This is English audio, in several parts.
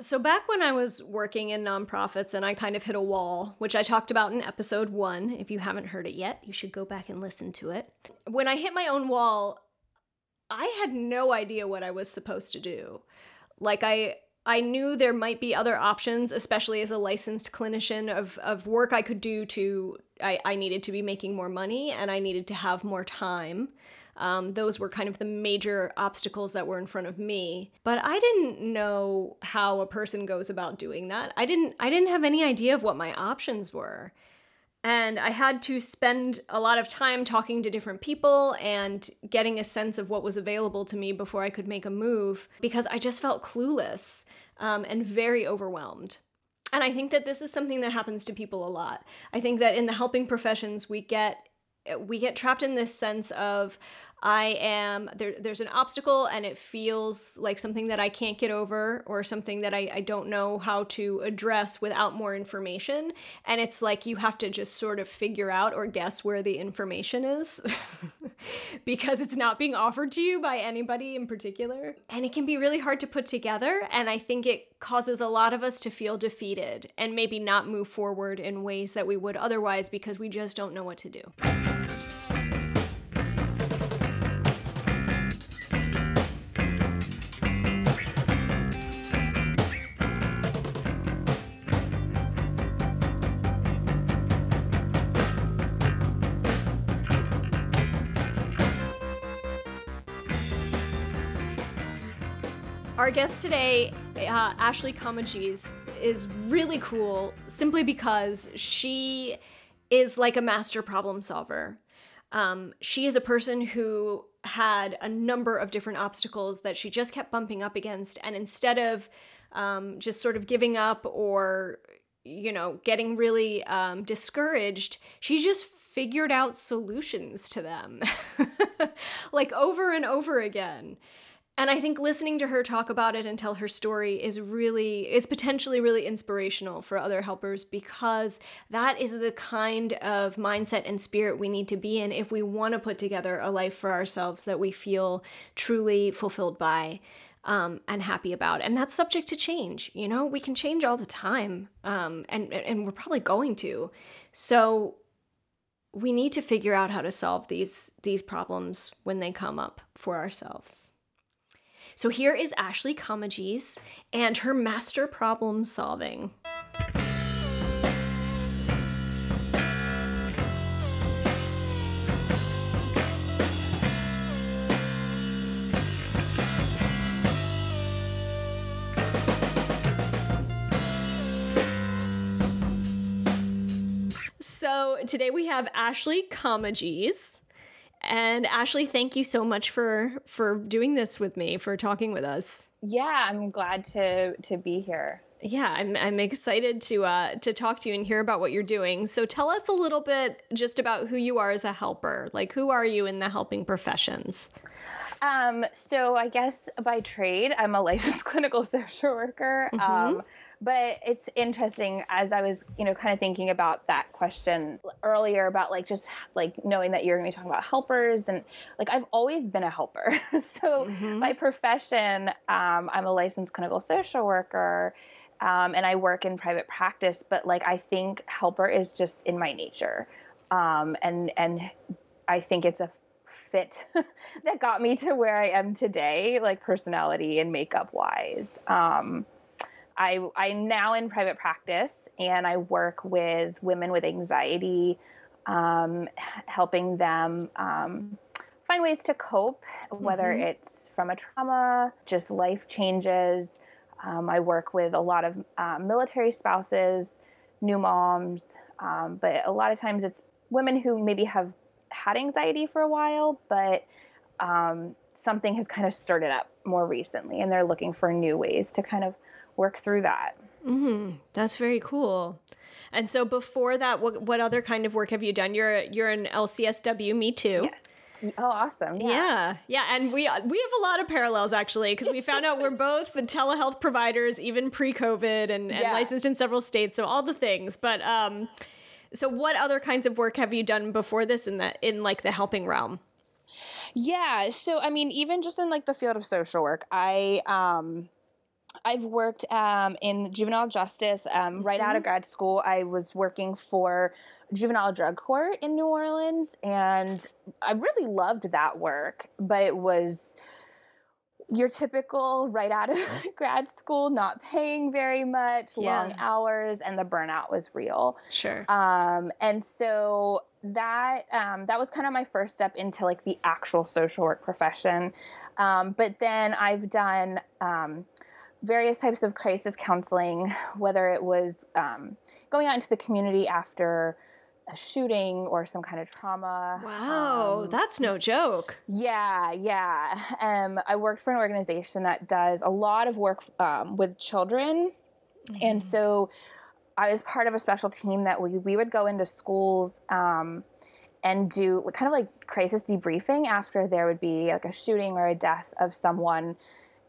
So, back when I was working in nonprofits and I kind of hit a wall, which I talked about in episode one, if you haven't heard it yet, you should go back and listen to it. When I hit my own wall, I had no idea what I was supposed to do. Like, I. I knew there might be other options, especially as a licensed clinician of, of work I could do to I, I needed to be making more money and I needed to have more time. Um, those were kind of the major obstacles that were in front of me. But I didn't know how a person goes about doing that. I didn't I didn't have any idea of what my options were. And I had to spend a lot of time talking to different people and getting a sense of what was available to me before I could make a move because I just felt clueless um, and very overwhelmed. And I think that this is something that happens to people a lot. I think that in the helping professions, we get we get trapped in this sense of I am there there's an obstacle and it feels like something that I can't get over or something that I, I don't know how to address without more information. And it's like you have to just sort of figure out or guess where the information is because it's not being offered to you by anybody in particular. And it can be really hard to put together. And I think it causes a lot of us to feel defeated and maybe not move forward in ways that we would otherwise because we just don't know what to do. Our guest today, uh, Ashley Comegys, is really cool simply because she is like a master problem solver. Um, she is a person who had a number of different obstacles that she just kept bumping up against, and instead of um, just sort of giving up or you know getting really um, discouraged, she just figured out solutions to them, like over and over again. And I think listening to her talk about it and tell her story is really, is potentially really inspirational for other helpers because that is the kind of mindset and spirit we need to be in if we want to put together a life for ourselves that we feel truly fulfilled by. Um, and happy about. And that's subject to change. You know, we can change all the time, um, and and we're probably going to. So we need to figure out how to solve these these problems when they come up for ourselves. So here is Ashley Comegys and her master problem solving. So today we have Ashley Comegys. And Ashley, thank you so much for for doing this with me, for talking with us. Yeah, I'm glad to to be here. Yeah, I'm I'm excited to uh to talk to you and hear about what you're doing. So tell us a little bit just about who you are as a helper. Like who are you in the helping professions? Um, so I guess by trade, I'm a licensed clinical social worker. Mm-hmm. Um, but it's interesting as I was, you know, kind of thinking about that question earlier about like just like knowing that you're going to be talking about helpers and like I've always been a helper. so mm-hmm. my profession, um, I'm a licensed clinical social worker. Um, and I work in private practice, but like I think helper is just in my nature, um, and and I think it's a fit that got me to where I am today, like personality and makeup wise. Um, I, I'm now in private practice and I work with women with anxiety, um, helping them um, find ways to cope, whether mm-hmm. it's from a trauma, just life changes. Um, I work with a lot of uh, military spouses, new moms, um, but a lot of times it's women who maybe have had anxiety for a while, but um, something has kind of stirred it up more recently and they're looking for new ways to kind of work through that. Mm-hmm. That's very cool. And so before that, what, what other kind of work have you done? You're you're an LCSW, me too. Yes. Oh, awesome! Yeah. yeah, yeah, and we we have a lot of parallels actually because we found out we're both the telehealth providers, even pre-COVID, and, and yeah. licensed in several states, so all the things. But um, so what other kinds of work have you done before this in the in like the helping realm? Yeah, so I mean, even just in like the field of social work, I um I've worked um, in juvenile justice. Um, right mm-hmm. out of mm-hmm. grad school, I was working for juvenile drug court in New Orleans, and I really loved that work. But it was your typical right out of grad school, not paying very much, yeah. long hours, and the burnout was real. Sure. Um, and so that um, that was kind of my first step into like the actual social work profession. Um, but then I've done um, various types of crisis counseling, whether it was um, going out into the community after a shooting or some kind of trauma. Wow, um, that's no joke. Yeah, yeah. Um, I worked for an organization that does a lot of work um, with children. Mm-hmm. And so I was part of a special team that we, we would go into schools um, and do kind of like crisis debriefing after there would be like a shooting or a death of someone,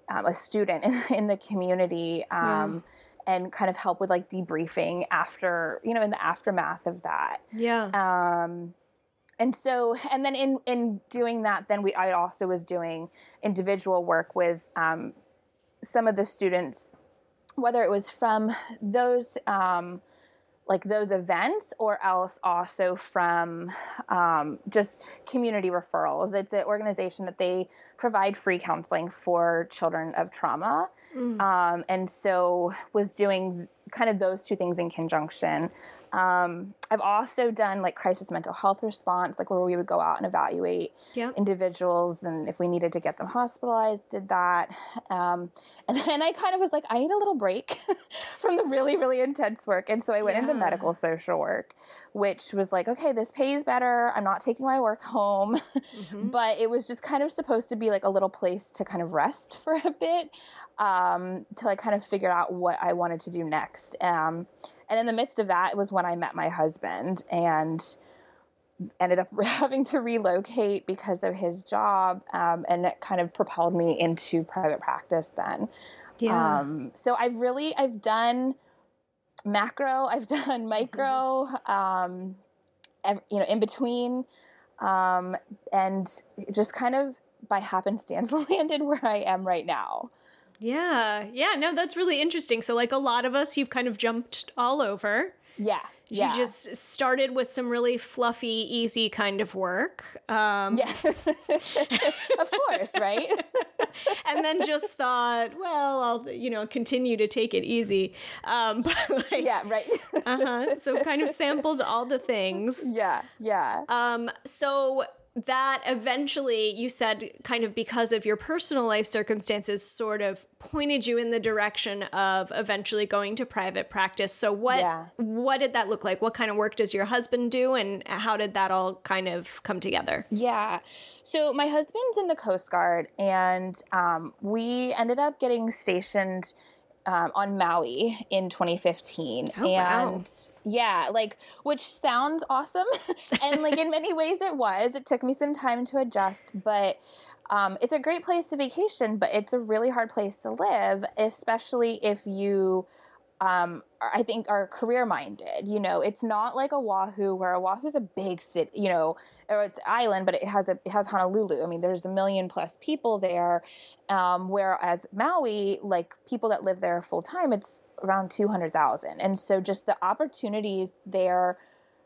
um, a student in, in the community. Um, yeah and kind of help with like debriefing after you know in the aftermath of that yeah um and so and then in in doing that then we i also was doing individual work with um, some of the students whether it was from those um, like those events or else also from um, just community referrals it's an organization that they provide free counseling for children of trauma Mm. Um, and so was doing kind of those two things in conjunction. Um, I've also done like crisis mental health response, like where we would go out and evaluate yep. individuals, and if we needed to get them hospitalized, did that. Um, and then I kind of was like, I need a little break from the really, really intense work, and so I went yeah. into medical social work, which was like, okay, this pays better. I'm not taking my work home, mm-hmm. but it was just kind of supposed to be like a little place to kind of rest for a bit, um, to like kind of figured out what I wanted to do next. Um, and in the midst of that was when I met my husband and ended up having to relocate because of his job. Um, and it kind of propelled me into private practice then. Yeah. Um, so I've really, I've done macro, I've done micro, um, you know, in between, um, and just kind of by happenstance landed where I am right now. Yeah. Yeah. No, that's really interesting. So, like a lot of us, you've kind of jumped all over. Yeah. Yeah. You just started with some really fluffy, easy kind of work. Um, yeah. of course, right? and then just thought, well, I'll, you know, continue to take it easy. Um, like, yeah, right. uh-huh. So kind of sampled all the things. Yeah. Yeah. Um, so that eventually you said kind of because of your personal life circumstances sort of pointed you in the direction of eventually going to private practice. So what yeah. what did that look like? What kind of work does your husband do? And how did that all kind of come together? Yeah. So my husband's in the coast guard and um, we ended up getting stationed um, on Maui in 2015. Oh, and wow. yeah, like, which sounds awesome. and like, in many ways, it was. It took me some time to adjust, but um, it's a great place to vacation, but it's a really hard place to live, especially if you um, I think are career minded. You know, it's not like Oahu where Oahu's a big city, you know, or it's island, but it has a it has Honolulu. I mean, there's a million plus people there. Um, whereas Maui, like people that live there full time, it's around two hundred thousand, and so just the opportunities there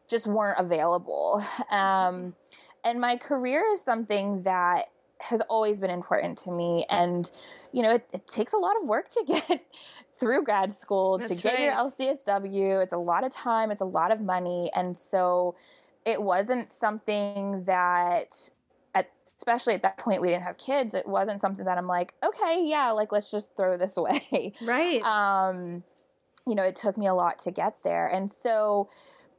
just weren't available. Um, and my career is something that has always been important to me, and you know, it, it takes a lot of work to get through grad school That's to get right. your LCSW. It's a lot of time, it's a lot of money. And so it wasn't something that at, especially at that point we didn't have kids it wasn't something that i'm like okay yeah like let's just throw this away right um you know it took me a lot to get there and so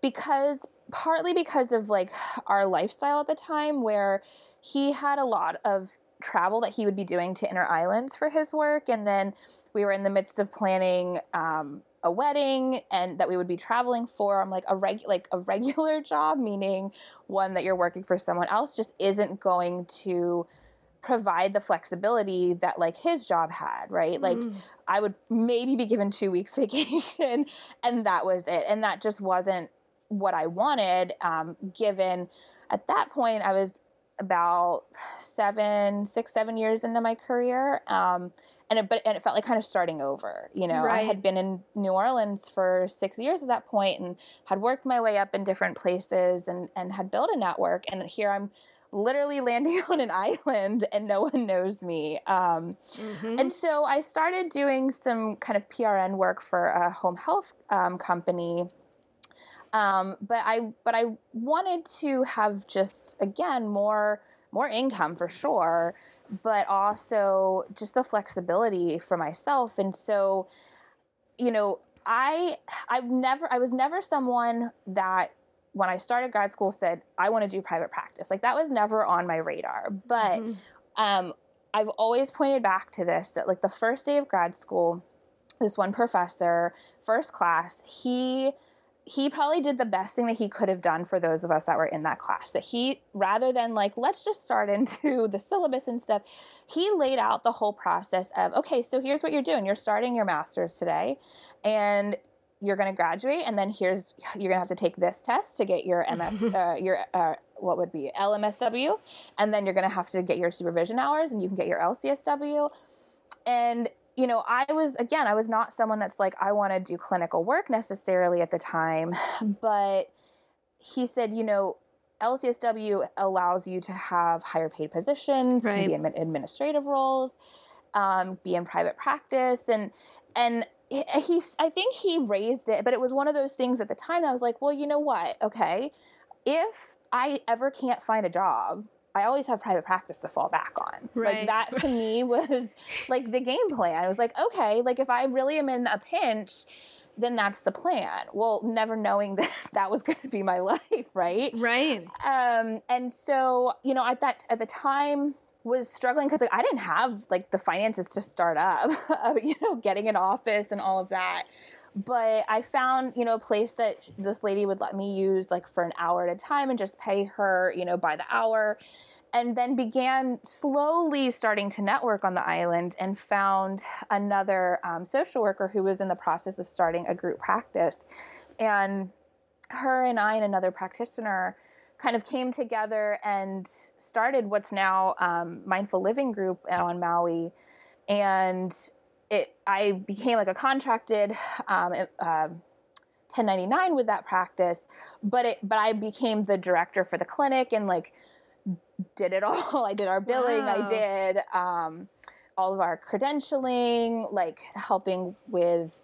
because partly because of like our lifestyle at the time where he had a lot of travel that he would be doing to inner islands for his work and then we were in the midst of planning um, a wedding and that we would be traveling for. I'm like a reg like a regular job, meaning one that you're working for someone else, just isn't going to provide the flexibility that like his job had, right? Like mm. I would maybe be given two weeks vacation and that was it. And that just wasn't what I wanted, um, given at that point I was about seven, six, seven years into my career. Um, and it, but and it felt like kind of starting over. You know, right. I had been in New Orleans for six years at that point and had worked my way up in different places and and had built a network. And here I'm literally landing on an island and no one knows me. Um, mm-hmm. And so I started doing some kind of PRN work for a home health um, company. Um, but I but I wanted to have just again more more income for sure, but also just the flexibility for myself. And so, you know, I I've never I was never someone that when I started grad school said I want to do private practice. Like that was never on my radar. But mm-hmm. um, I've always pointed back to this that like the first day of grad school, this one professor, first class, he he probably did the best thing that he could have done for those of us that were in that class. That he, rather than like, let's just start into the syllabus and stuff, he laid out the whole process of, okay, so here's what you're doing. You're starting your master's today, and you're going to graduate and then here's you're going to have to take this test to get your ms uh, your uh, what would be lmsw and then you're going to have to get your supervision hours and you can get your lcsw and you know i was again i was not someone that's like i want to do clinical work necessarily at the time but he said you know lcsw allows you to have higher paid positions right. can be in administrative roles um, be in private practice and and he's i think he raised it but it was one of those things at the time that i was like well you know what okay if i ever can't find a job i always have private practice to fall back on. Right. like that to me was like the game plan. I was like okay like if i really am in a pinch then that's the plan. Well never knowing that that was going to be my life right? Right. Um and so you know at that at the time was struggling because like I didn't have like the finances to start up, you know, getting an office and all of that. But I found, you know, a place that this lady would let me use like for an hour at a time and just pay her, you know, by the hour. And then began slowly starting to network on the island and found another um, social worker who was in the process of starting a group practice. And her and I and another practitioner kind of came together and started what's now um, Mindful Living Group on Maui, and it I became like a contracted um, uh, 1099 with that practice, but it but I became the director for the clinic and like did it all. I did our billing. Wow. I did um, all of our credentialing, like helping with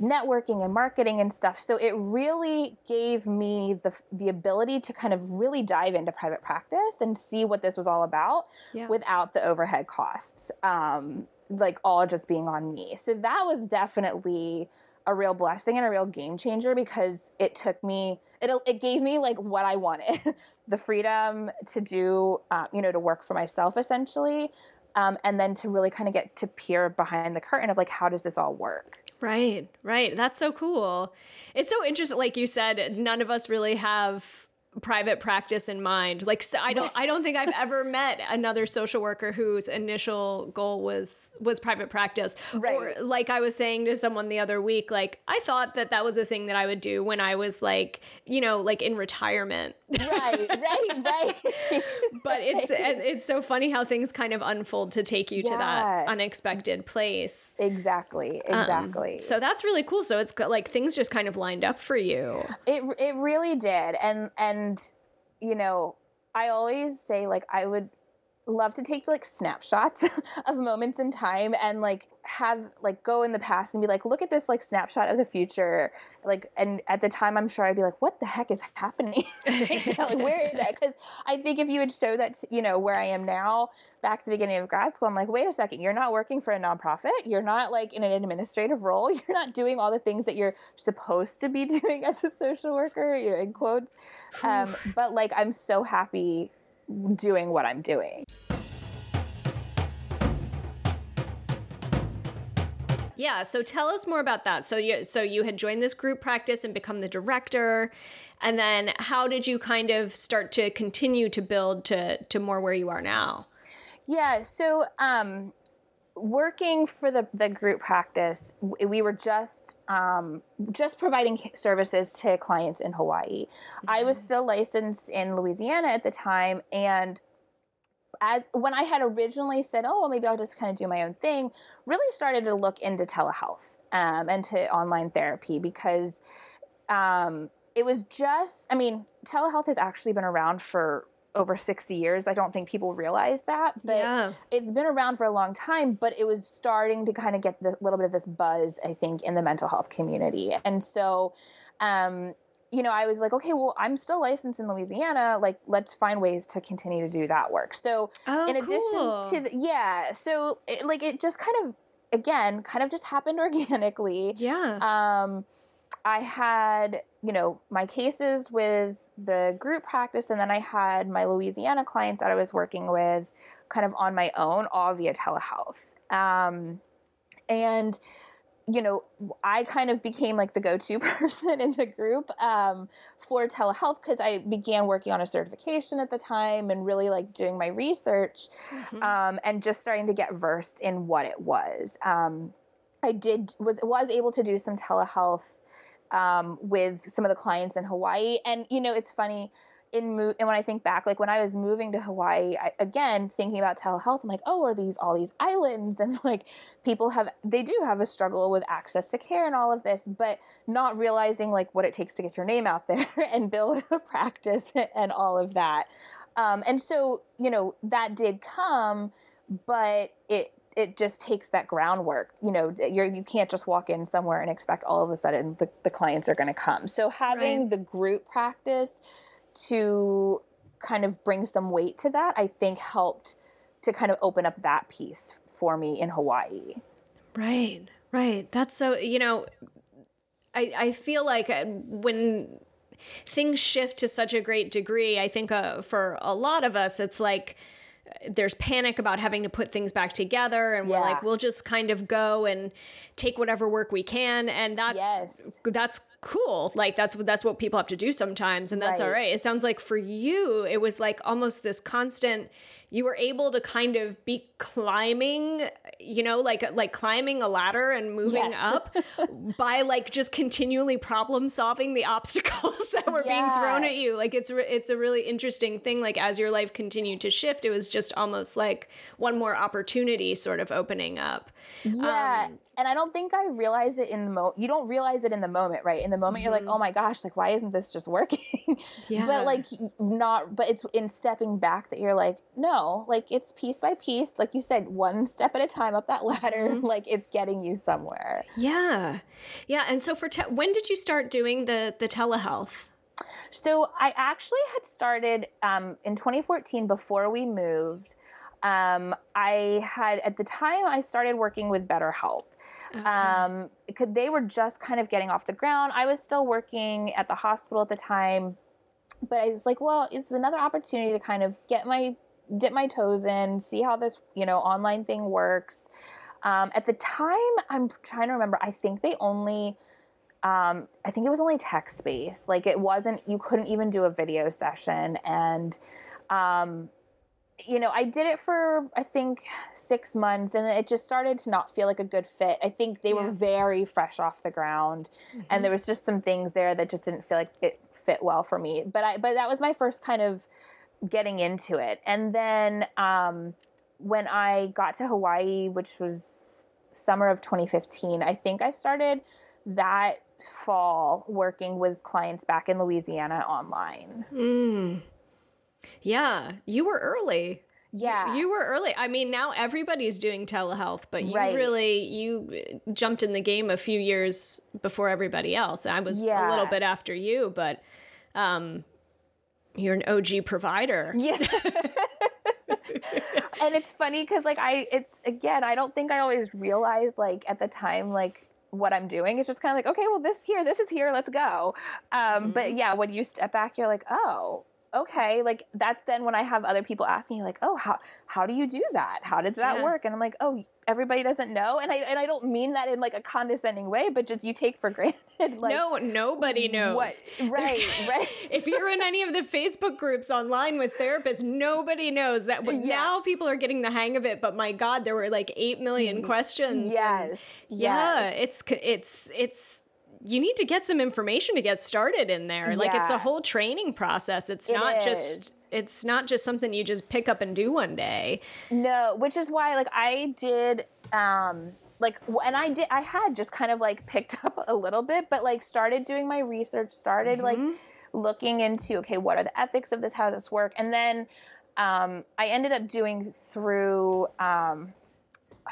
networking and marketing and stuff. So it really gave me the the ability to kind of really dive into private practice and see what this was all about yeah. without the overhead costs, um, like all just being on me. So that was definitely a real blessing and a real game changer because it took me it it gave me like what I wanted, the freedom to do, uh, you know, to work for myself essentially. Um, and then to really kind of get to peer behind the curtain of like how does this all work Right, right. That's so cool. It's so interesting. Like you said, none of us really have private practice in mind. Like so I don't I don't think I've ever met another social worker whose initial goal was was private practice. Right. Or like I was saying to someone the other week, like I thought that that was a thing that I would do when I was like, you know, like in retirement. Right, right, right. but it's it's so funny how things kind of unfold to take you yeah. to that unexpected place. Exactly, um, exactly. Um, so that's really cool. So it's like things just kind of lined up for you. It it really did. And and and you know i always say like i would love to take like snapshots of moments in time and like have like go in the past and be like look at this like snapshot of the future like and at the time i'm sure i'd be like what the heck is happening? Like where is that? Because i think if you would show that you know where i am now back to the beginning of grad school i'm like wait a second you're not working for a nonprofit? You're not like in an administrative role? You're not doing all the things that you're supposed to be doing as a social worker? You're in quotes. Um, but like i'm so happy doing what I'm doing. Yeah, so tell us more about that. So you so you had joined this group practice and become the director, and then how did you kind of start to continue to build to to more where you are now? Yeah, so um, working for the, the group practice, we were just um, just providing services to clients in Hawaii. Mm-hmm. I was mm-hmm. still licensed in Louisiana at the time, and as when I had originally said, oh, well, maybe I'll just kind of do my own thing, really started to look into telehealth um, and to online therapy because um, it was just, I mean, telehealth has actually been around for over 60 years. I don't think people realize that, but yeah. it's been around for a long time, but it was starting to kind of get a little bit of this buzz, I think, in the mental health community. And so, um, you know, I was like, okay, well, I'm still licensed in Louisiana. Like, let's find ways to continue to do that work. So, oh, in cool. addition to, the, yeah, so it, like it just kind of, again, kind of just happened organically. Yeah. Um, I had, you know, my cases with the group practice, and then I had my Louisiana clients that I was working with kind of on my own, all via telehealth. Um, and you know, I kind of became like the go to person in the group um, for telehealth because I began working on a certification at the time and really like doing my research mm-hmm. um, and just starting to get versed in what it was. Um, I did was was able to do some telehealth um, with some of the clients in Hawaii, and you know, it's funny in move and when I think back, like when I was moving to Hawaii, I, again thinking about telehealth, I'm like, oh, are these all these islands and like people have they do have a struggle with access to care and all of this, but not realizing like what it takes to get your name out there and build a practice and all of that. Um, and so you know that did come, but it it just takes that groundwork. You know, you're you can't just walk in somewhere and expect all of a sudden the, the clients are going to come. So having right. the group practice to kind of bring some weight to that, I think helped to kind of open up that piece for me in Hawaii. Right, right. That's so, you know, I, I feel like uh, when things shift to such a great degree, I think uh, for a lot of us, it's like, there's panic about having to put things back together and yeah. we're like we'll just kind of go and take whatever work we can and that's yes. that's cool like that's what that's what people have to do sometimes and that's right. all right it sounds like for you it was like almost this constant you were able to kind of be climbing you know like like climbing a ladder and moving yes. up by like just continually problem solving the obstacles that were yeah. being thrown at you like it's re- it's a really interesting thing like as your life continued to shift it was just almost like one more opportunity sort of opening up yeah um, and I don't think I realized it in the moment. You don't realize it in the moment, right? In the moment, mm-hmm. you're like, mm-hmm. oh my gosh, like, why isn't this just working? Yeah. but like, not, but it's in stepping back that you're like, no, like, it's piece by piece. Like you said, one step at a time up that ladder. Mm-hmm. Like, it's getting you somewhere. Yeah. Yeah. And so, for, te- when did you start doing the, the telehealth? So, I actually had started um, in 2014 before we moved. Um, I had, at the time, I started working with BetterHelp. Um, because they were just kind of getting off the ground. I was still working at the hospital at the time, but I was like, well, it's another opportunity to kind of get my dip my toes in, see how this you know online thing works. Um, at the time, I'm trying to remember. I think they only. Um, I think it was only text based. Like it wasn't. You couldn't even do a video session, and um, you know, I did it for I think six months, and it just started to not feel like a good fit. I think they yeah. were very fresh off the ground, mm-hmm. and there was just some things there that just didn't feel like it fit well for me. But I, but that was my first kind of getting into it, and then um, when I got to Hawaii, which was summer of 2015, I think I started that fall working with clients back in Louisiana online. Mm. Yeah, you were early. Yeah. You, were early. I mean, now everybody's doing telehealth, but you right. really you jumped in the game a few years before everybody else. I was yeah. a little bit after you, but um you're an OG provider. Yeah. and it's funny cuz like I it's again, I don't think I always realized like at the time like what I'm doing. It's just kind of like, okay, well, this here, this is here, let's go. Um, mm-hmm. But yeah, when you step back, you're like, oh, okay like that's then when i have other people asking you like oh how how do you do that how does that yeah. work and i'm like oh everybody doesn't know and i and i don't mean that in like a condescending way but just you take for granted like no nobody knows what right right if you're in any of the facebook groups online with therapists nobody knows that yeah. now people are getting the hang of it but my god there were like 8 million mm. questions yes yeah yes. it's it's it's you need to get some information to get started in there. Like it's a whole training process. It's It not is. just it's not just something you just pick up and do one day. No, which is why like I did um like and I did I had just kind of like picked up a little bit but like started doing my research, started like looking into okay, what are the ethics of this, how does this work? And then um I ended up doing through um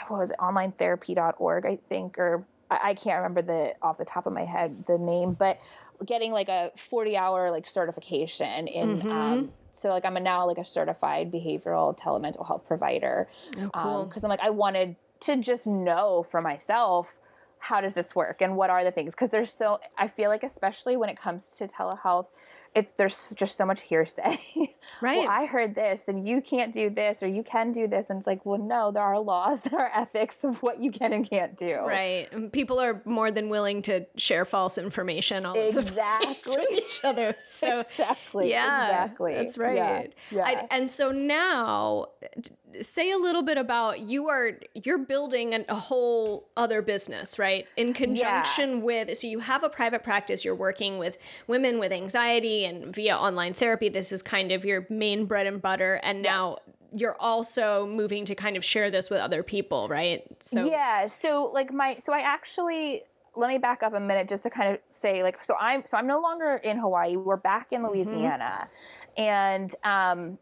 what was it onlinetherapy.org I think or I, I can't remember the off the top of my head the name, but getting like a 40 hour like certification in um so like I'm a now like a certified behavioral telemental health provider. Oh, cool. because I'm like I wanted to just know for myself how does this work and what are the things? Because there's so I feel like especially when it comes to telehealth it there's just so much hearsay Right. well I heard this and you can't do this or you can do this and it's like well no there are laws there are ethics of what you can and can't do Right. And People are more than willing to share false information all over the place Exactly. with each other. So exactly yeah, exactly That's Yeah, right. yeah. I- and so now, say a little bit about you are you're building an, a whole other business, right? In conjunction with, so you have a private practice. You're working with women with anxiety and via online therapy. This is kind of your main bread and butter, and now. You're also moving to kind of share this with other people, right? So yeah so like my so i actually let me back up a minute just to kind of say like so i'm so i'm no longer in hawaii we're back in louisiana and um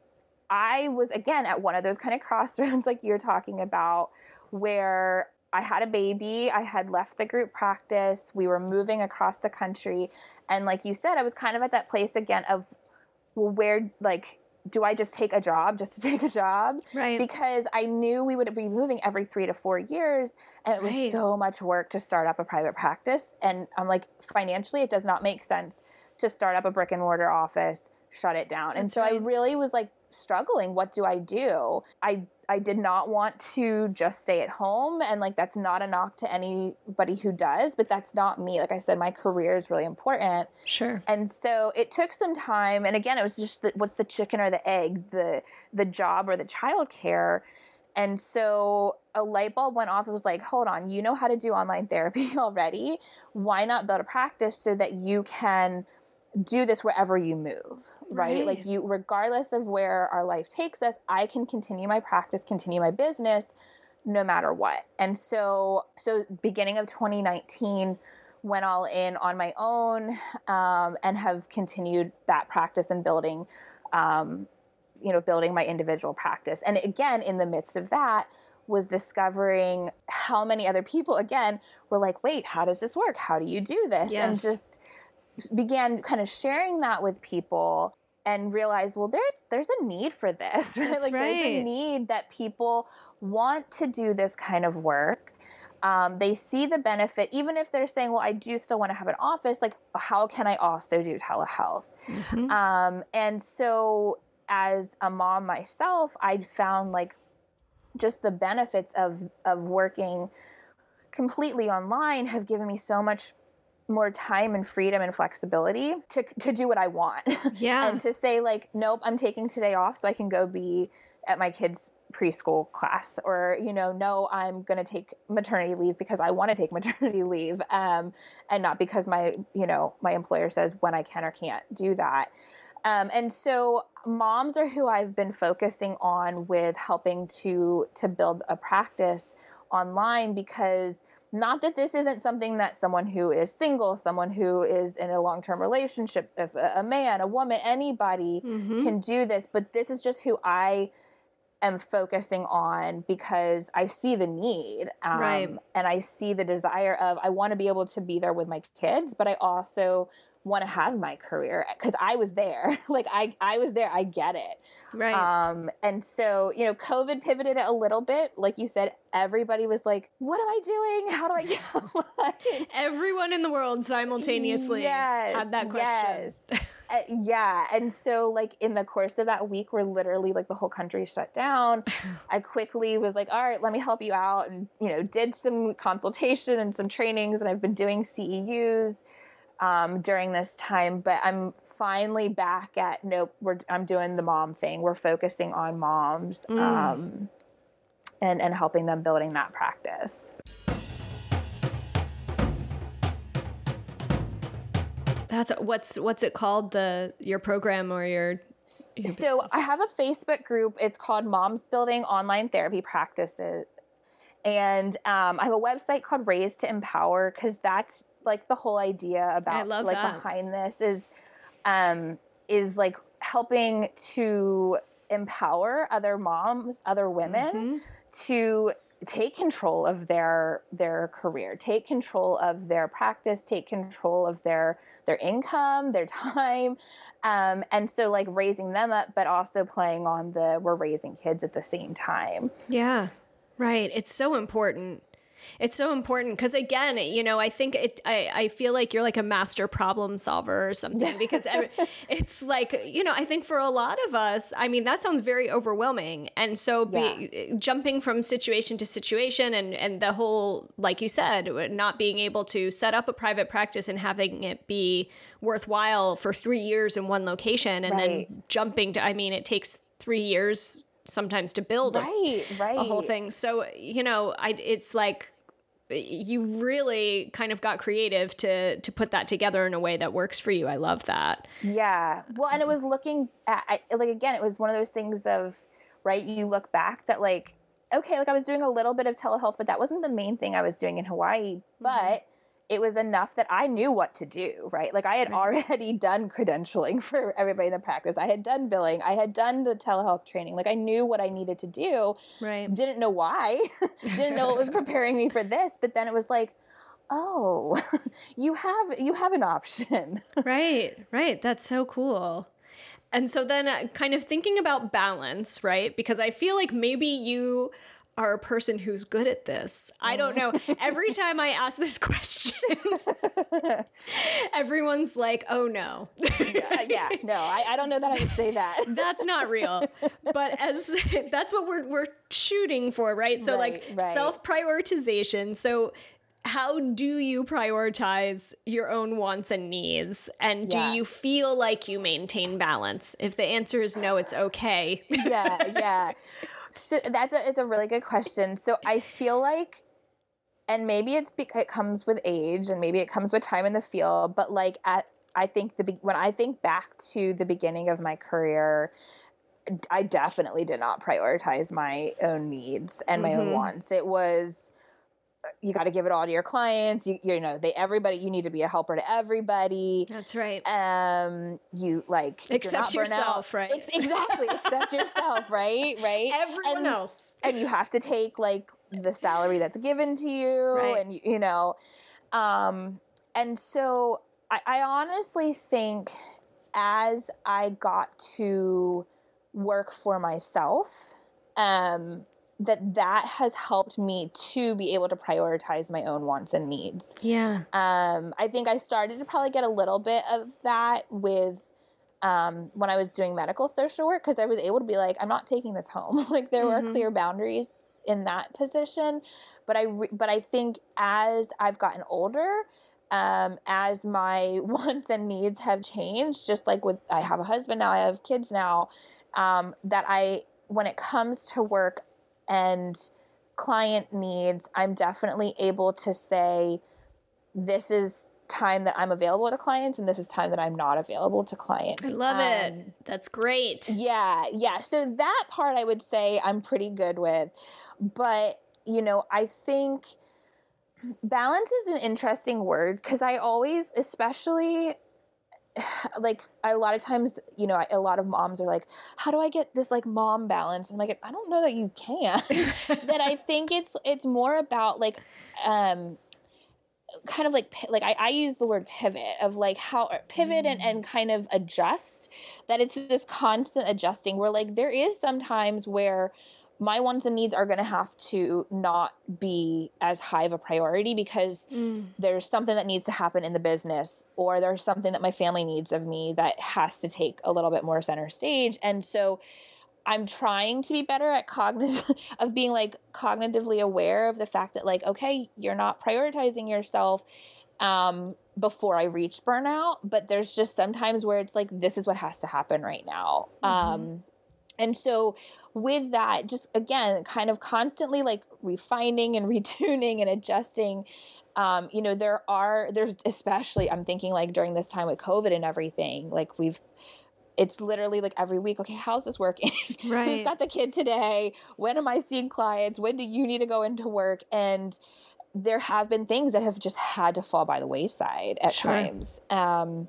i was again at one of those kind of crossroads like you're talking about where i had a baby i had left the group practice we were moving across the country and like you said i was kind of at that place again of well where like do i just take a job just to take a job Right. because I knew we would be moving every three to four years, and it was Right. so much work to start up a private practice. And I'm like, financially, it does not make sense to start up a brick and mortar office, shut it down. and That's so I really was like struggling. What do I do? I I did not want to just stay at home, and like that's not a knock to anybody who does, but that's not me. Like I said, my career is really important. sure. And so it took some time. And again, it was just the, what's the chicken or the egg, the the job or the childcare. And so a light bulb went off. It was like, hold on, you know how to do online therapy already. Why not build a practice so that you can do this wherever you move, right? Right. Like you, regardless of where our life takes us, I can continue my practice, continue my business, no matter what. And so, so beginning of 2019, went all in on my own um, and have continued that practice and building, um, you know, building my individual practice. And again, in the midst of that, was discovering how many other people again were like, wait, how does this work? How do you do this? And Yes. just began kind of sharing that with people and realized well there's there's a need for this right? That's like there's a need that people want to do this kind of work. Um, they see the benefit even if they're saying well i do still want to have an office like how can i also do telehealth? Mhm. um, and so as a mom myself i found like just the benefits of of working completely online have given me so much more time and freedom and flexibility to to do what I want. Yeah. and to say like nope, I'm taking today off so I can go be at my kids preschool class or you know no i'm going to take maternity leave because i want to take maternity leave um, and not because my you know my employer says when i can or can't do that um, and so moms are who i've been focusing on with helping to to build a practice online because not that this isn't something that someone who is single someone who is in a long-term relationship if a a man a woman anybody Mhm. can do this but this is just who i am focusing on because i see the need um, Right. and i see the desire of i want to be able to be there with my kids but i also want to have my career because i was there like i i was there i get it Right. um, and so, you know, COVID pivoted it a little bit. Like you said, everybody was like, what am I doing? How do I get? Everyone in the world simultaneously had that question. yes. Uh, yeah. And so, like, in the course of that week, we're literally, like, the whole country shut down, I quickly was like, all right, let me help you out. And, you know, did some consultation and some trainings. And I've been doing CEUs um, during this time, but I'm finally back at nope. We're I'm doing the mom thing. We're focusing on moms Mm. um, and and helping them building that practice. That's what's what's it called the your program or your your so I have a Facebook group. It's called Moms Building Online Therapy Practices, and um, I have a website called Raise to Empower because that's like the whole idea about like that. behind this is um, is like helping to empower other moms, other women mm-hmm. to take control of their their career take control of their practice take control of their their income their time um, and so like raising them up but also playing on the we're raising kids at the same time yeah right it's so important it's so important because again, you know, I think it. I, I feel like you're like a master problem solver or something because it's like you know I think for a lot of us, I mean that sounds very overwhelming, and so be, yeah. jumping from situation to situation and and the whole like you said, not being able to set up a private practice and having it be worthwhile for three years in one location and right. then jumping to I mean it takes three years sometimes to build right, a, right. a whole thing. So, you know, I it's like you really kind of got creative to to put that together in a way that works for you. I love that. Yeah. Well, and it was looking at I, like again, it was one of those things of right. You look back that like okay, like I was doing a little bit of telehealth, but that wasn't the main thing I was doing in Hawaii. Mm-hmm. But it was enough that I knew what to do, right? Like I had right. already done credentialing for everybody in the practice. I had done billing. I had done the telehealth training. Like I knew what I needed to do. Right. Didn't know why. Didn't know it was preparing me for this. But then it was like, oh, you have you have an option. right. Right. That's so cool. And so then uh, kind of thinking about balance, right? Because I feel like maybe you are a person who's good at this. I don't know. Uh-huh. Every time I ask this question, everyone's like, oh no. yeah, yeah, no, I, I don't know that I would say that. that's not real. But as that's what we're we're shooting for, right? So right, like right. self-prioritization. So how do you prioritize your own wants and needs? And do yeah. you feel like you maintain balance? If the answer is no, it's okay. yeah, yeah. So that's a it's a really good question. So I feel like and maybe it's because it comes with age and maybe it comes with time in the field, but like at I think the when I think back to the beginning of my career, I definitely did not prioritize my own needs and my mm-hmm. own wants. It was you got to give it all to your clients. You, you know, they everybody. You need to be a helper to everybody. That's right. Um, you like accept yourself, out, right? Ex- exactly, accept yourself, right? Right. Everyone and, else, and you have to take like the salary that's given to you, right. and you, you know, um, and so I, I honestly think as I got to work for myself, um, that that has helped me to be able to prioritize my own wants and needs. Yeah. Um, I think I started to probably get a little bit of that with um, when I was doing medical social work because I was able to be like, I'm not taking this home. like there mm-hmm. were clear boundaries in that position, but I re- but I think as I've gotten older. Um, as my wants and needs have changed, just like with I have a husband now, I have kids now, um, that I when it comes to work, and client needs, I'm definitely able to say, this is time that I'm available to clients and this is time that I'm not available to clients. I love um, it. That's great. Yeah, yeah. So that part I would say I'm pretty good with. But, you know, I think balance is an interesting word because I always, especially like a lot of times you know a lot of moms are like how do i get this like mom balance and i'm like i don't know that you can that i think it's it's more about like um kind of like like I, I use the word pivot of like how pivot mm. and, and kind of adjust that it's this constant adjusting where like there is sometimes where my wants and needs are going to have to not be as high of a priority because mm. there's something that needs to happen in the business or there's something that my family needs of me that has to take a little bit more center stage and so i'm trying to be better at cognitive of being like cognitively aware of the fact that like okay you're not prioritizing yourself um, before I reach burnout, but there's just sometimes where it's like, this is what has to happen right now. Mm-hmm. Um, and so with that, just again, kind of constantly like refining and retuning and adjusting Um, you know, there are there's especially I'm thinking like during this time with COVID and everything, like we've it's literally like every week okay how's this working Right. who's got the kid today when am i seeing clients when do you need to go into work and there have been things that have just had to fall by the wayside at Sure. times um,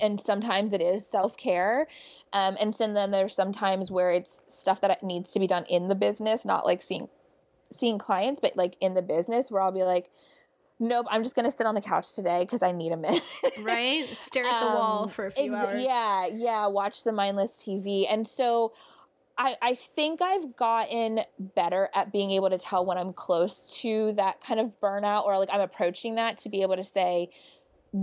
and sometimes it is self-care um, and so then there's sometimes where it's stuff that needs to be done in the business not like seeing seeing clients but like in the business where i'll be like nope i'm just going to sit on the couch today because i need a minute right? Stare at the wall um, for a few ex- hours. Yeah, yeah, watch the mindless TV. And so I I think I've gotten better at being able to tell when I'm close to that kind of burnout or like I'm approaching that to be able to say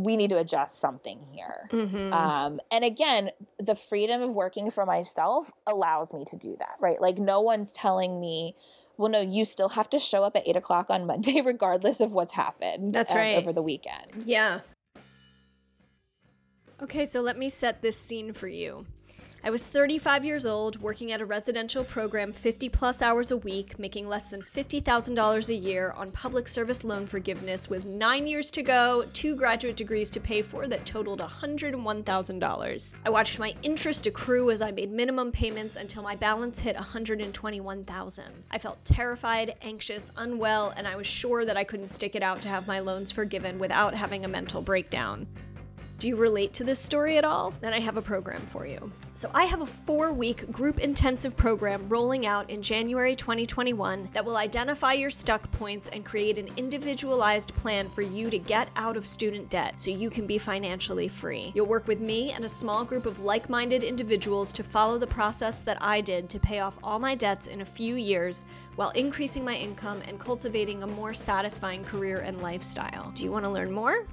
we need to adjust something here. Mhm. Um, and again, the freedom of working for myself allows me to do that, right? Like, no one's telling me, well, no, you still have to show up at eight o'clock on Monday, regardless of what's happened That's um, right. over the weekend. Yeah. Okay, so let me set this scene for you. I was 35 years old, working at a residential program 50 plus hours a week, making less than $50,000 a year on public service loan forgiveness with nine years to go, two graduate degrees to pay for that totaled $101,000. I watched my interest accrue as I made minimum payments until my balance hit 121,000. I felt terrified, anxious, unwell, and I was sure that I couldn't stick it out to have my loans forgiven without having a mental breakdown. Do you relate to this story at all? Then I have a program for you. So, I have a four week group intensive program rolling out in January 2021 that will identify your stuck points and create an individualized plan for you to get out of student debt so you can be financially free. You'll work with me and a small group of like minded individuals to follow the process that I did to pay off all my debts in a few years while increasing my income and cultivating a more satisfying career and lifestyle. Do you want to learn more?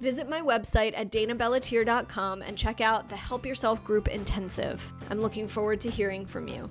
Visit my website at danabellatier.com and check out the Help Yourself Group Intensive. I'm looking forward to hearing from you.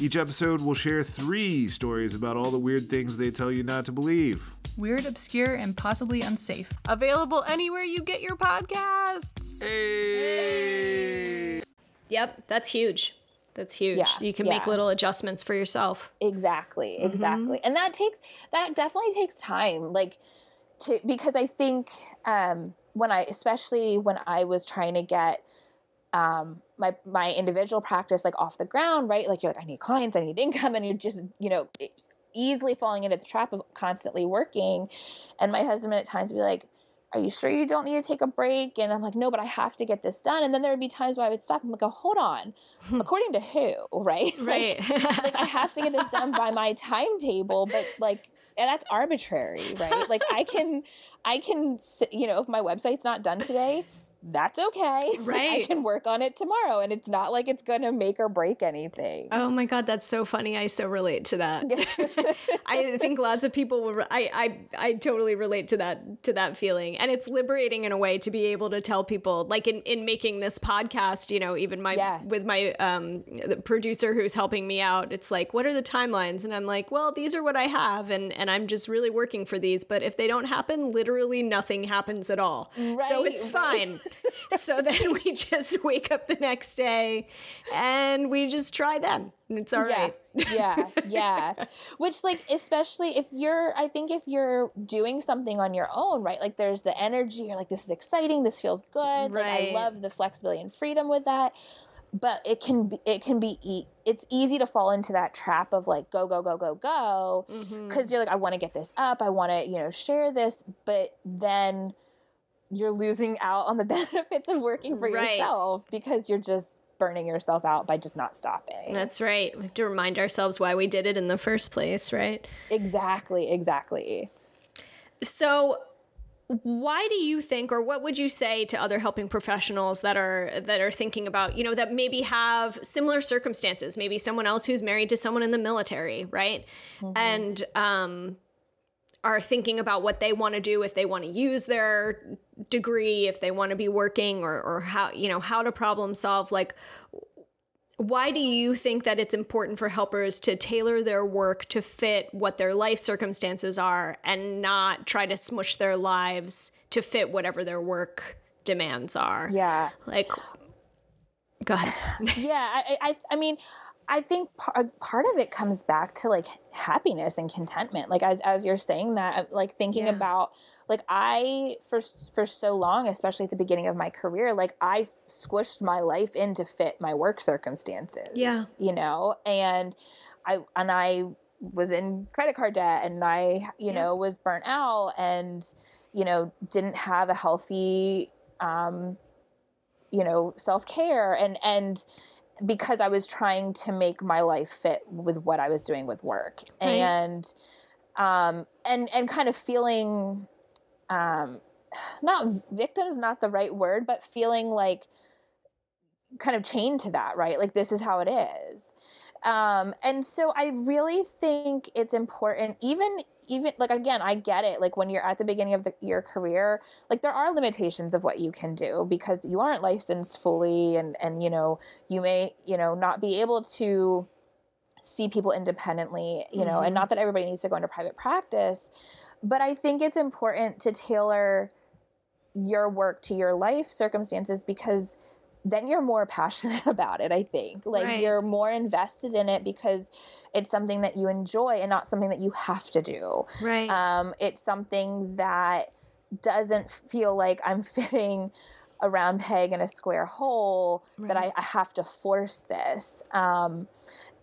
Each episode will share three stories about all the weird things they tell you not to believe. Weird, obscure, and possibly unsafe. Available anywhere you get your podcasts. Hey! Yep, that's huge. That's huge. Yeah, you can make little adjustments for yourself. Exactly, exactly. And that takes that definitely takes time like to because I think um when I especially when I was trying to get um my my individual practice like off the ground, right? Like you're like I need clients, I need income and you're just, you know, easily falling into the trap of constantly working. And my husband at times would be like are you sure you don't need to take a break? And I'm like, no, but I have to get this done. And then there would be times where I would stop and go, hold on, according to who, right? Right. like I have to get this done by my timetable, but like and that's arbitrary, right? Like I can, I can, you know, if my website's not done today, that's okay. Right. I can work on it tomorrow, and it's not like it's going to make or break anything. Oh my god, that's so funny. I so relate to that. I think lots of people will. I, I I totally relate to that to that feeling, and it's liberating in a way to be able to tell people, like in in making this podcast. You know, even my Yeah. with my um the producer who's helping me out. It's like, what are the timelines? And I'm like, well, these are what I have, and and I'm just really working for these. But if they don't happen, literally nothing happens at all. so Right, it's right. fine. So then we just wake up the next day, and we just try them. It's all right. yeah, yeah. Which, like, especially if you're, I think if you're doing something on your own, right? Like, there's the energy. You're like, this is exciting. This feels good. Like, Right. I love the flexibility and freedom with that. But it can be, it can be, e- it's easy to fall into that trap of like, go, go, go, go, go. Mm-hmm. Because you're like, I want to get this up. I want to, you know, share this. But then you're losing out on the benefits of working for Right. yourself because you're just burning yourself out by just not stopping. That's right. We have to remind ourselves why we did it in the first place, right? Exactly, exactly. So, why do you think or what would you say to other helping professionals that are that are thinking about you know that maybe have similar circumstances maybe someone else who's married to someone in the military right mm-hmm. and um are thinking about what they want to do if they want to use their degree if they want to be working or or how you know how to problem solve like why do you think that it's important for helpers to tailor their work to fit what their life circumstances are and not try to smush their lives to fit whatever their work demands are? Yeah. Like, go ahead. yeah. I, I, I mean, I think part, part of it comes back to like happiness and contentment. Like as as you're saying that, like thinking yeah. about like I for for so long, especially at the beginning of my career, like I squished my life in to fit my work circumstances. Yeah, you know, and I and I was in credit card debt, and I you yeah. know was burnt out, and you know didn't have a healthy, um, you know, self care, and and because I was trying to make my life fit with what I was doing with work, right. and um, and and kind of feeling um, not victim is not the right word, but feeling like kind of chained to that, right? Like this is how it is. Um, and so I really think it's important, even even like again, I get it. Like when you're at the beginning of the, your career, like there are limitations of what you can do because you aren't licensed fully, and and you know you may you know not be able to see people independently, you know, mm-hmm. and not that everybody needs to go into private practice, but I think it's important to tailor your work to your life circumstances because then you're more passionate about it, I think. Like right. you're more invested in it because it's something that you enjoy and not something that you have to do. Right. Um, it's something that doesn't feel like I'm fitting a round peg in a square hole right. that I, I, have to force this. Um,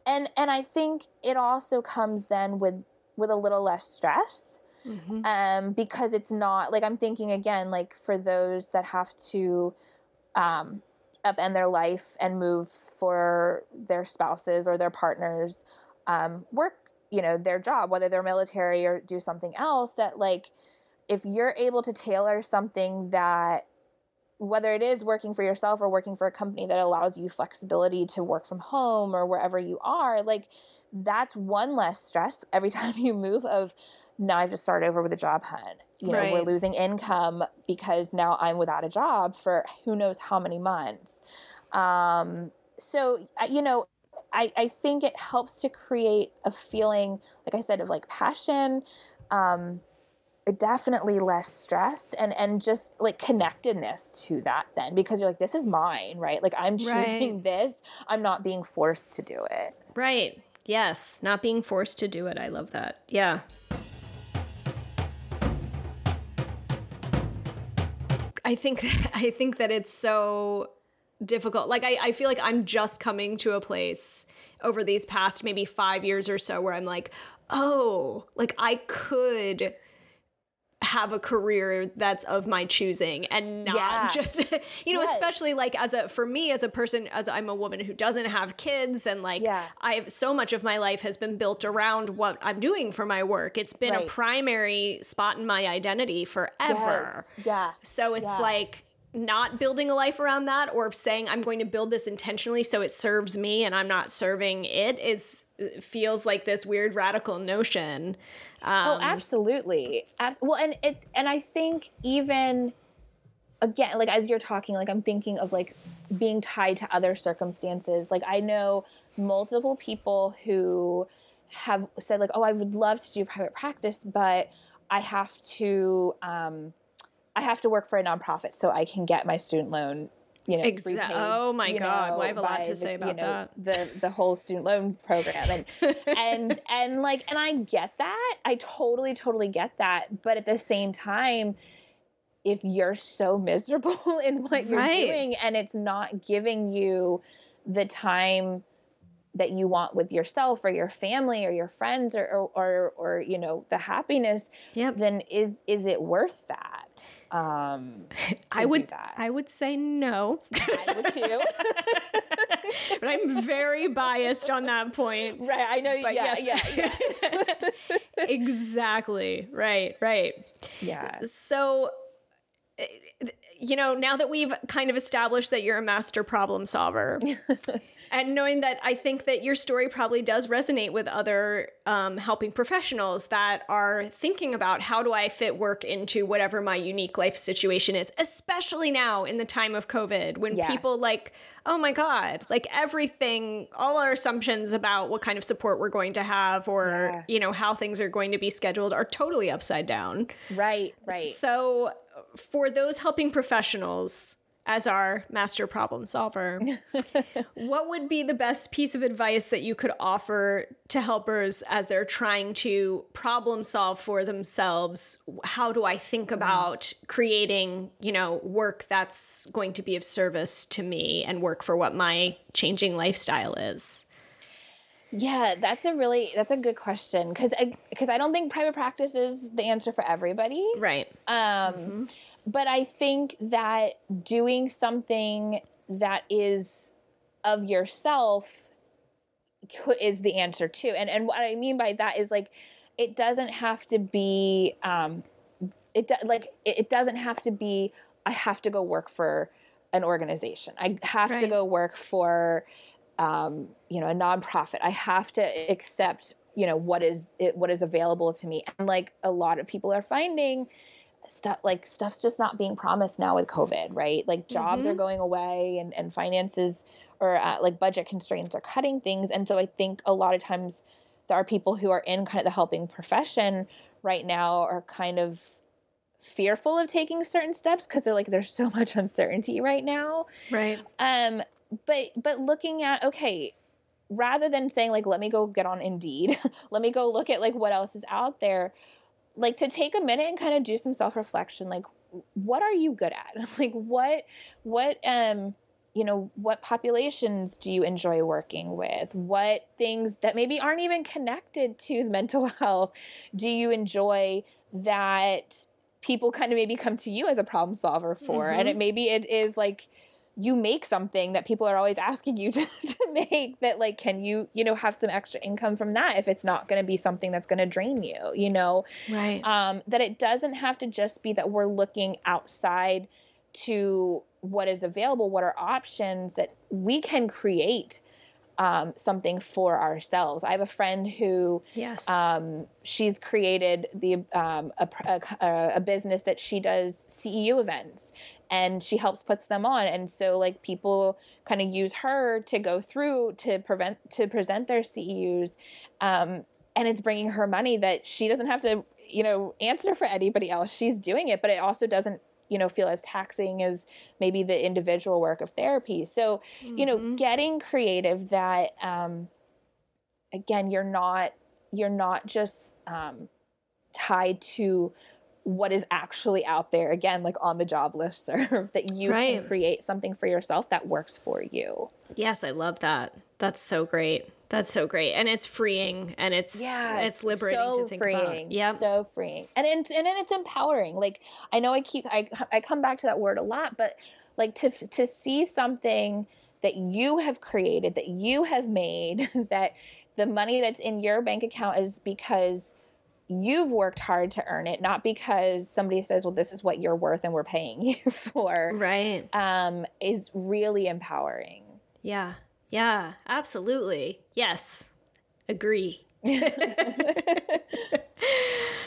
and and I think it also comes then with with a little less stress mm-hmm. um, because it's not like I'm thinking again, like for those that have to um, upend their life and move for their spouses or their partners, um, work, you know, their job, whether they're military or do something else, that like if you're able to tailor something that whether it is working for yourself or working for a company that allows you flexibility to work from home or wherever you are, like that's one less stress every time you move of now I have to start over with a job hunt. You know, right. we're losing income because now I'm without a job for who knows how many months. Um, so, you know, I, I think it helps to create a feeling, like I said, of like passion, um, definitely less stressed and and just like connectedness to that then because you're like this is mine right? Like i'm choosing right. this. I'm not being forced to do it. Right. Yes. Not being forced to do it. I love that. Yeah I think I think that it's so difficult. Like I, I feel like I'm just coming to a place over these past maybe five years or so where I'm like, oh, like I could have a career that's of my choosing and not yeah. just you know yes. especially like as a for me as a person as I'm a woman who doesn't have kids and like yeah. I've so much of my life has been built around what I'm doing for my work it's been right. a primary spot in my identity forever yes. yeah so it's yeah. like not building a life around that or saying I'm going to build this intentionally so it serves me and I'm not serving it is feels like this weird radical notion um, oh, absolutely. Abs- well, and it's and I think even again, like as you're talking, like I'm thinking of like being tied to other circumstances. Like I know multiple people who have said like, "Oh, I would love to do private practice, but I have to." Um, I have to work for a nonprofit so I can get my student loan you know, Exa- oh my god, know, well, I have a lot to say about you know, that. The the whole student loan program and and and like and I get that. I totally totally get that, but at the same time if you're so miserable in what you're right. doing and it's not giving you the time that you want with yourself or your family or your friends or or or, or you know the happiness yep. then is is it worth that Um, I would that. I would say no. I would too. but I'm very biased on that point. right. I know. But yeah, yes. yeah. Yeah. exactly. Right, right. Yeah. So you know, now that we've kind of established that you're a master problem solver, and knowing that I think that your story probably does resonate with other um, helping professionals that are thinking about how do I fit work into whatever my unique life situation is, especially now in the time of COVID when people like, oh my God, like everything, all our assumptions about what kind of support we're going to have or, Yeah. you know, how things are going to be scheduled are totally upside down. Right. Right. So, for those helping professionals, as our master problem solver, what would be the best piece of advice that you could offer to helpers as they're trying to problem solve for themselves? How do I think mm-hmm. about creating, you know, work that's going to be of service to me and work for what my changing lifestyle is? Yeah, that's a really that's a good question because because I, don't think private practice is the answer for everybody. Right. Um, But I think that doing something that is of yourself is the answer too. And and what I mean by that is like it doesn't have to be um, it do, like it, it doesn't have to be I have to go work for an organization. I have to go work for um, you know a nonprofit. I have to accept you know what is it, what is available to me. And like a lot of people are finding stuff like stuff's just not being promised now with COVID, right? Like jobs are going away and and finances or uh, like budget constraints are cutting things. And so I think a lot of times there are people who are in kind of the helping profession right now are kind of fearful of taking certain steps because they're like there's so much uncertainty right now Right. um but but looking at okay rather than saying like let me go get on indeed let me go look at like what else is out there like to take a minute and kind of do some self-reflection like what are you good at? Like what what um you know what populations do you enjoy working with? What things that maybe aren't even connected to mental health do you enjoy that people kind of maybe come to you as a problem solver for? And it maybe it is like you make something that people are always asking you to, to make that like can you you know have some extra income from that if it's not going to be something that's going to drain you you know Right. um, that it doesn't have to just be that we're looking outside to what is available what are options that we can create um, something for ourselves i have a friend who yes. um, she's created the um, a, a, a business that she does CEU events and she helps puts them on. And so like people kind of use her to go through to prevent to present their CEUs um, and it's bringing her money that she doesn't have to you know answer for anybody else. She's doing it but it also doesn't you know feel as taxing as maybe the individual work of therapy. So you know getting creative that um, again you're not you're not just um, tied to what is actually out there again like on the job list serve that you Right. can create something for yourself that works for you Yes, I love that. That's so great. That's so great, and it's freeing, and it's yeah it's liberating so to think freeing about. Yep. so freeing and and, and it's empowering like i know i keep I, I come back to that word a lot but like to to see something that you have created that you have made that the money that's in your bank account is because you've worked hard to earn it not because somebody says well this is what you're worth and we're paying you for right. um is really empowering Yeah. Yeah. Absolutely. Yes. Agree.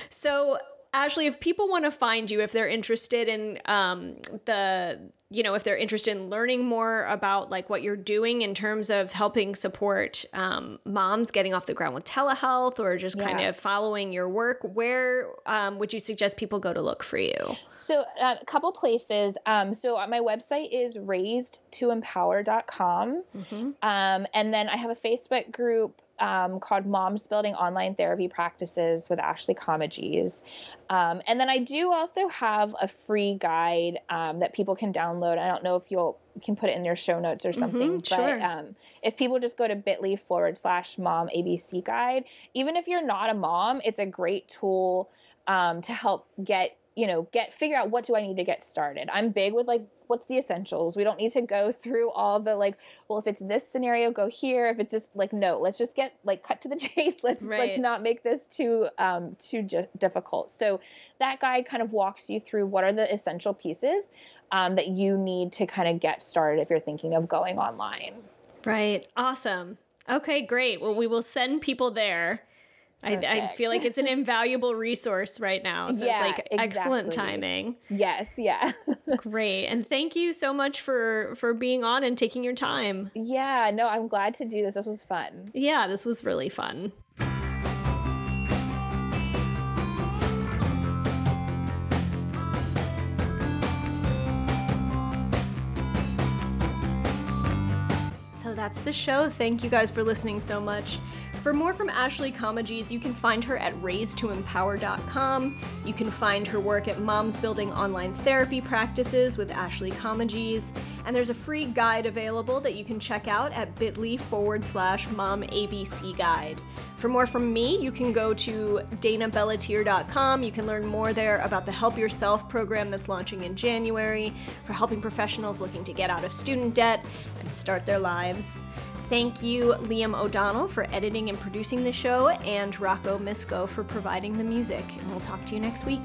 so Ashley, if people want to find you, if they're interested in um, the, you know, if they're interested in learning more about like what you're doing in terms of helping support um, moms getting off the ground with telehealth or just kind Yeah. of following your work, where um, would you suggest people go to look for you? So uh, a couple places. Um, so uh, my website is raised2empower.com. Um, and then I have a Facebook group um, called Moms Building Online Therapy Practices with Ashley Comages. Um, and then I do also have a free guide um, that people can download. I don't know if you'll can put it in their show notes or something. but sure. um, if people just go to bit.ly forward slash mom ABC guide, even if you're not a mom, it's a great tool um, to help get you know, get figure out what do I need to get started. I'm big with like what's the essentials. We don't need to go through all the like, well, if it's this scenario, go here. If it's just like no, let's just get like cut to the chase. Let's Right. let's not make this too um too ju- difficult. So that guide kind of walks you through what are the essential pieces um, that you need to kind of get started if you're thinking of going online. Right. Awesome. Okay, great. Well, we will send people there. I, I feel like it's an invaluable resource right now. So Yeah, it's like excellent exactly. timing. Yes, yeah. Great. And thank you so much for for being on and taking your time. yeah, no, I'm glad to do this. This was fun. Yeah, this was really fun. So that's the show. Thank you guys for listening so much. For more from Ashley Comages, you can find her at raisetoempower.com. You can find her work at Moms Building Online Therapy Practices with Ashley Comages. And there's a free guide available that you can check out at bit.ly forward slash mom ABC guide. For more from me, you can go to danabellatier.com. You can learn more there about the Help Yourself program that's launching in January for helping professionals looking to get out of student debt and start their lives. Thank you, Liam O'Donnell, for editing and producing the show, and Rocco Misco for providing the music. And we'll talk to you next week.